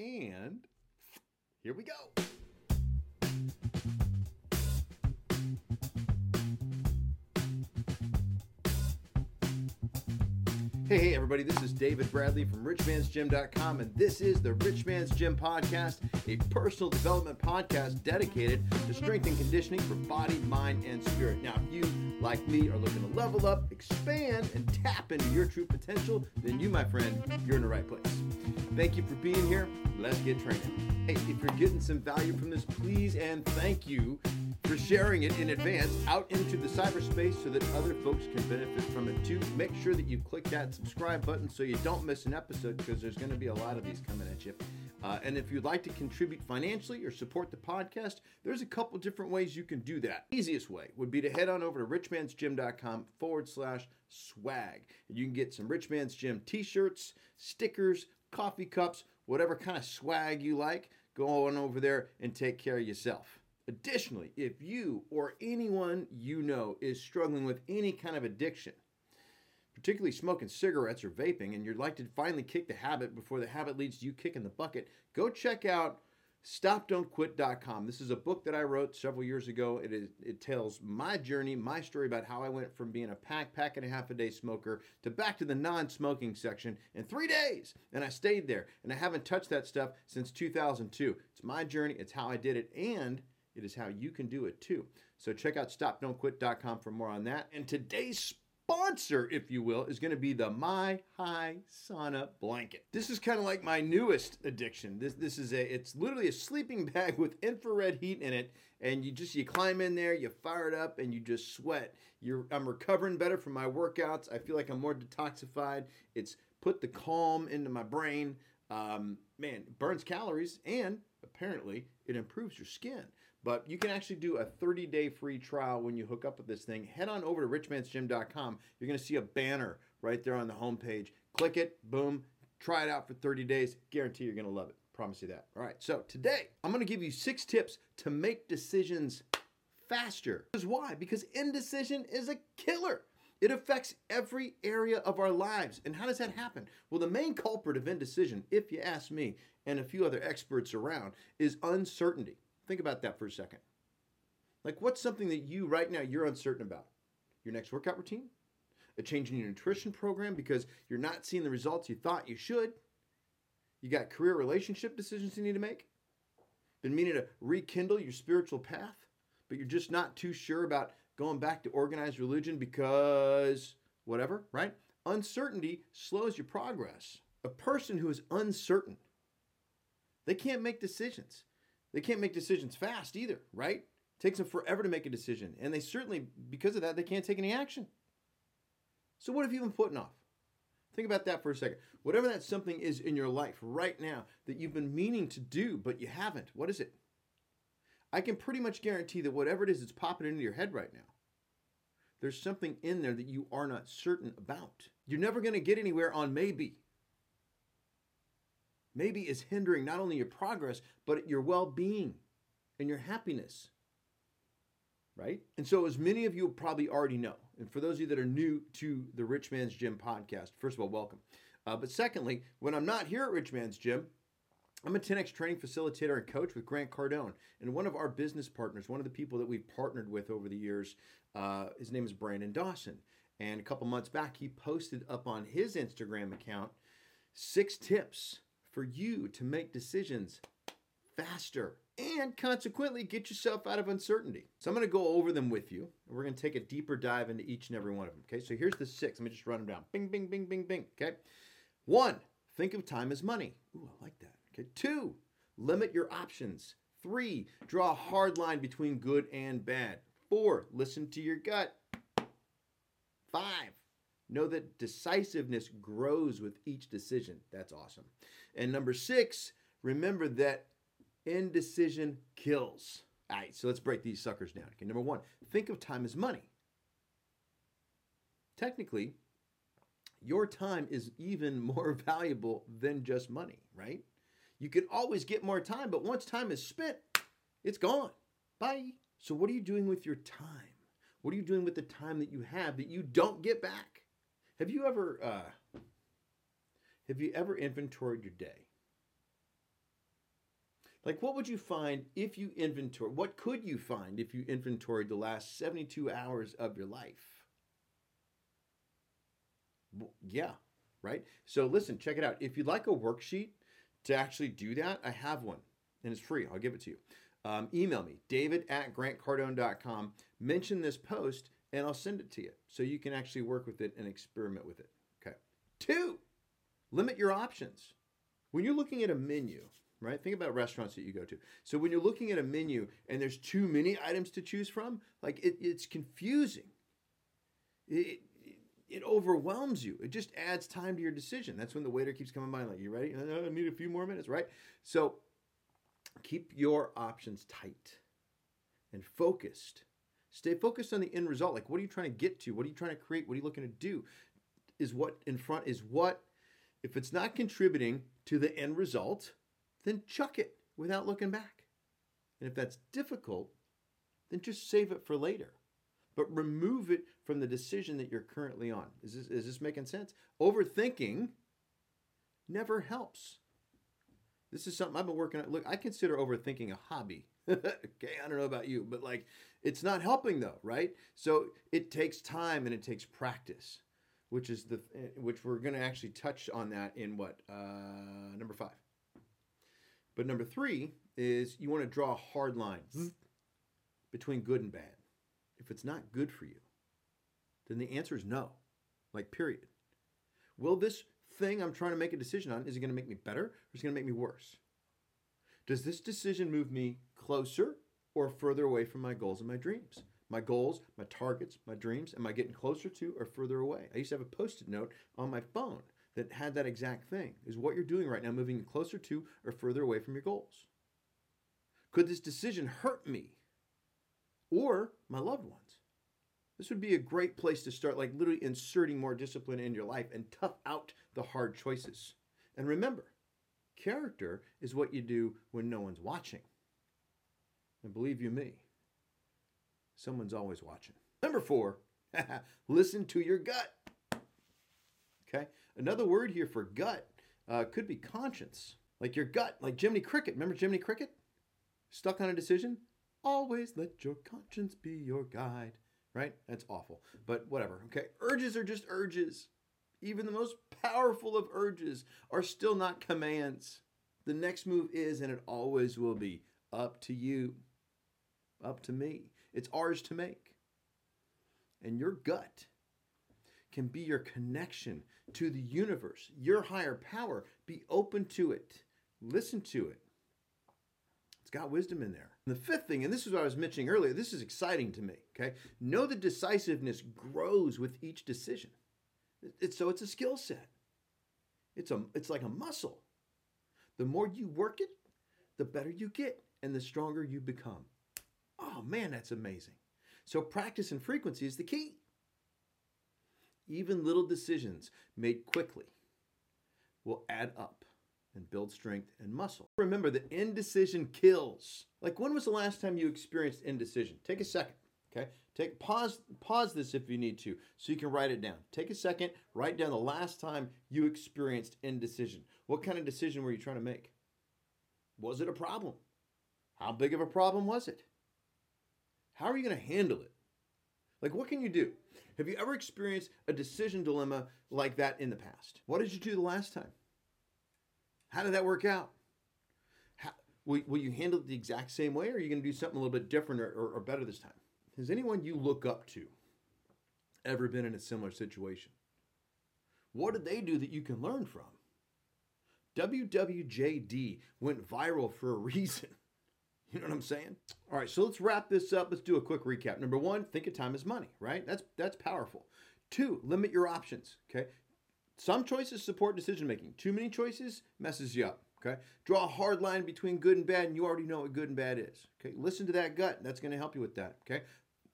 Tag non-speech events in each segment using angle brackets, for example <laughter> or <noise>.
And here we go. Hey, hey, everybody, this is David Bradley from RichMan'sGym.com, and this is the Rich Man's Gym Podcast, a personal development podcast dedicated to strength and conditioning for body, mind, and spirit. Now, if you, like me, are looking to level up, expand, and tap into your true potential, then you, my friend, you're in the right place. Thank you for being here. Let's get training. Hey, if you're getting some value from this, please and thank you for sharing it in advance out into the cyberspace so that other folks can benefit from it too. Make sure that you click that subscribe button so you don't miss an episode because there's going to be a lot of these coming at you. Uh, and if you'd like to contribute financially or support the podcast, there's a couple different ways you can do that. Easiest way would be to head on over to richmansgym.com forward slash swag. You can get some Rich Man's Gym t shirts, stickers, coffee cups, whatever kind of swag you like. Go on over there and take care of yourself. Additionally, if you or anyone you know is struggling with any kind of addiction, particularly smoking cigarettes or vaping, and you'd like to finally kick the habit before the habit leads to you kicking the bucket, go check out stopdon'tquit.com. This is a book that I wrote several years ago. It is it tells my journey, my story about how I went from being a pack, pack and a half a day smoker to back to the non-smoking section in 3 days. And I stayed there, and I haven't touched that stuff since 2002. It's my journey, it's how I did it, and it is how you can do it too. So check out stopdon'tquit.com for more on that. And today's sponsor, if you will, is going to be the My High Sauna blanket. This is kind of like my newest addiction. This this is a it's literally a sleeping <laughs> bag with infrared heat in it, and you just you climb in there, you fire it up, and you just sweat. You're I'm recovering better from my workouts. I feel like I'm more detoxified. It's put the calm into my brain. Um, man, burns calories and apparently it improves your skin. But you can actually do a 30 day free trial when you hook up with this thing. Head on over to richmansgym.com. You're going to see a banner right there on the homepage. Click it, boom, try it out for 30 days. Guarantee you're going to love it. Promise you that. All right, so today I'm going to give you six tips to make decisions faster. Because why? Because indecision is a killer. It affects every area of our lives. And how does that happen? Well, the main culprit of indecision, if you ask me and a few other experts around, is uncertainty. Think about that for a second. Like, what's something that you right now you're uncertain about? Your next workout routine? A change in your nutrition program because you're not seeing the results you thought you should? You got career relationship decisions you need to make? Been meaning to rekindle your spiritual path, but you're just not too sure about going back to organized religion because whatever, right? Uncertainty slows your progress. A person who is uncertain, they can't make decisions. They can't make decisions fast either, right? It takes them forever to make a decision. And they certainly, because of that, they can't take any action. So, what have you been putting off? Think about that for a second. Whatever that something is in your life right now that you've been meaning to do, but you haven't, what is it? I can pretty much guarantee that whatever it is that's popping into your head right now, there's something in there that you are not certain about. You're never going to get anywhere on maybe maybe is hindering not only your progress, but your well being and your happiness. Right? And so, as many of you probably already know, and for those of you that are new to the Rich Man's Gym podcast, first of all, welcome. Uh, but secondly, when I'm not here at Rich Man's Gym, I'm a 10x training facilitator and coach with Grant Cardone. And one of our business partners, one of the people that we've partnered with over the years, uh, his name is Brandon Dawson. And a couple months back, he posted up on his Instagram account six tips for you to make decisions faster and consequently get yourself out of uncertainty. So I'm going to go over them with you. And we're going to take a deeper dive into each and every one of them. Okay, so here's the six. Let me just run them down. Bing, bing, bing, bing, bing. Okay. One, think of time as money. Ooh, I like that. Okay. Two, limit your options. Three, draw a hard line between good and bad. Four, listen to your gut. Five, Know that decisiveness grows with each decision. That's awesome. And number six, remember that indecision kills. All right, so let's break these suckers down. Okay, number one, think of time as money. Technically, your time is even <laughs> more valuable than just money, right? You can always get more time, but once time is spent, it's gone. Bye. So, what are you doing with your time? What are you doing with the time that you have that you don't get back? Have you ever uh, have you ever inventoried your day? Like, what would you find if you inventory? What could you find if you inventoried the last 72 hours of your life? Well, yeah, right? So, listen, check it out. If you'd like a worksheet to actually do that, I have one and it's free. I'll give it to you. Um, email me, david at grantcardone.com. Mention this post and I'll send it to you so you can actually work with it and experiment with it. Okay. Two, limit your options. When you're looking at a menu, right? Think about restaurants that you go to. So when you're looking at a menu and there's too many items to choose from, like it, it's confusing. It, it, it overwhelms you. It just adds time to your decision. That's when the waiter keeps coming by, like, you ready? I need a few more minutes, right? So keep your options tight and focused. Stay focused on the end result. Like, what are you trying to get to? What are you trying to create? What are you looking to do? Is what in front is what, if it's not contributing to the end result, then chuck it without looking back. And if that's difficult, then just save it for later. But remove it from the decision that you're currently on. Is this, is this making sense? Overthinking never helps. This is something I've been working on. Look, I consider overthinking a hobby. <laughs> okay, I don't know about you, but like it's not helping though, right? So it takes time and it takes practice, which is the which we're going to actually touch on that in what uh, number five. But number three is you want to draw a hard line between good and bad. If it's not good for you, then the answer is no, like period. Will this thing I'm trying to make a decision on, is it going to make me better or is it going to make me worse? Does this decision move me closer or further away from my goals and my dreams? My goals, my targets, my dreams, am I getting closer to or further away? I used to have a post it note on my phone that had that exact thing. Is what you're doing right now moving you closer to or further away from your goals? Could this decision hurt me or my loved ones? This would be a great place to start, like literally inserting more discipline in your life and tough out the hard choices. And remember, character is what you do when no one's watching. And believe you me, someone's always watching. Number four, <laughs> listen to your gut. Okay, another word here for gut uh, could be conscience, like your gut, like Jiminy Cricket. Remember Jiminy Cricket? Stuck on a decision? Always let your conscience be your guide right? That's awful. But whatever, okay? Urges are just urges. Even the most powerful of urges are still not commands. The next move is, and it always will be, up to you, up to me. It's ours to make. And your gut can be your connection to the universe, your higher power. Be open to it, listen to it. It's got wisdom in there. And the fifth thing, and this is what I was mentioning earlier, this is exciting to me, okay? Know that decisiveness grows with each decision. It's, so it's a skill set. It's, a, it's like a muscle. The more you work it, the better you get and the stronger you become. Oh man, that's amazing. So practice and frequency is the key. Even little decisions made quickly will add up and build strength and muscle. Remember that indecision kills. Like when was the last time you experienced indecision? Take a second. Okay? Take pause pause this if you need to so you can write it down. Take a second, write down the last time you experienced indecision. What kind of decision were you trying to make? Was it a problem? How big of a problem was it? How are you going to handle it? Like what can you do? Have you ever experienced a decision dilemma like that in the past? What did you do the last time? How did that work out? How, will, will you handle it the exact same way, or are you going to do something a little bit different or, or, or better this time? Has anyone you look up to ever been in a similar situation? What did they do that you can learn from? WWJD went viral for a <laughs> reason. You know what I'm saying? All right, so let's wrap this up. Let's do a quick recap. Number one, think of time as money, right? That's that's powerful. Two, limit your options. Okay, some choices support decision making. Too many choices messes you up. Okay. Draw a hard line between good and bad, and you already know what good and bad is. Okay. Listen to that gut. That's going to help you with that. Okay.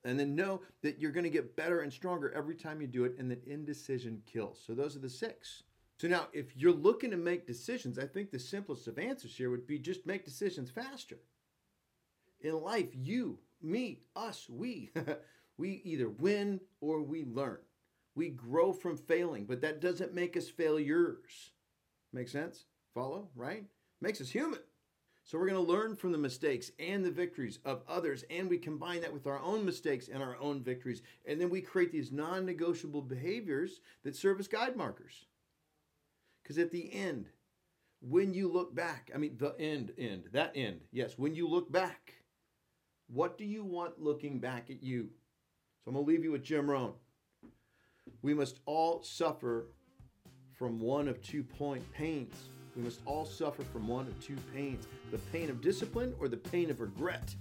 And then know that you're going to get better and stronger every time you do it, and that indecision kills. So those are the six. So now, if you're looking to make decisions, I think the simplest of answers here would be just make decisions faster. In life, you, me, us, we, <laughs> we either win or we learn. We grow from failing, but that doesn't make us failures. Make sense? Follow, right? Makes us human. So we're going to learn from the mistakes and the victories of others, and we combine that with our own mistakes and our own victories. And then we create these non negotiable behaviors that serve as guide markers. Because at the end, when you look back, I mean, the end, end, that end, yes, when you look back, what do you want looking back at you? So I'm going to leave you with Jim Rohn. We must all suffer from one of two point pains. We must all suffer from one of two pains the pain of discipline or the pain of regret.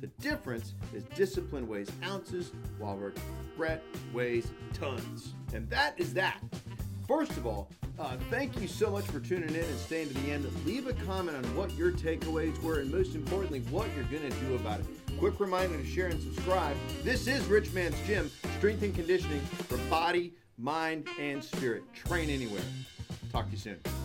The difference is discipline weighs ounces while regret weighs tons. And that is that. First of all, uh, thank you so much for tuning in and staying to the end. Leave a comment on what your takeaways were and most importantly, what you're going to do about it. Quick reminder to share and subscribe. This is Rich Man's Gym, strength and conditioning for body, mind, and spirit. Train anywhere. Talk to you soon.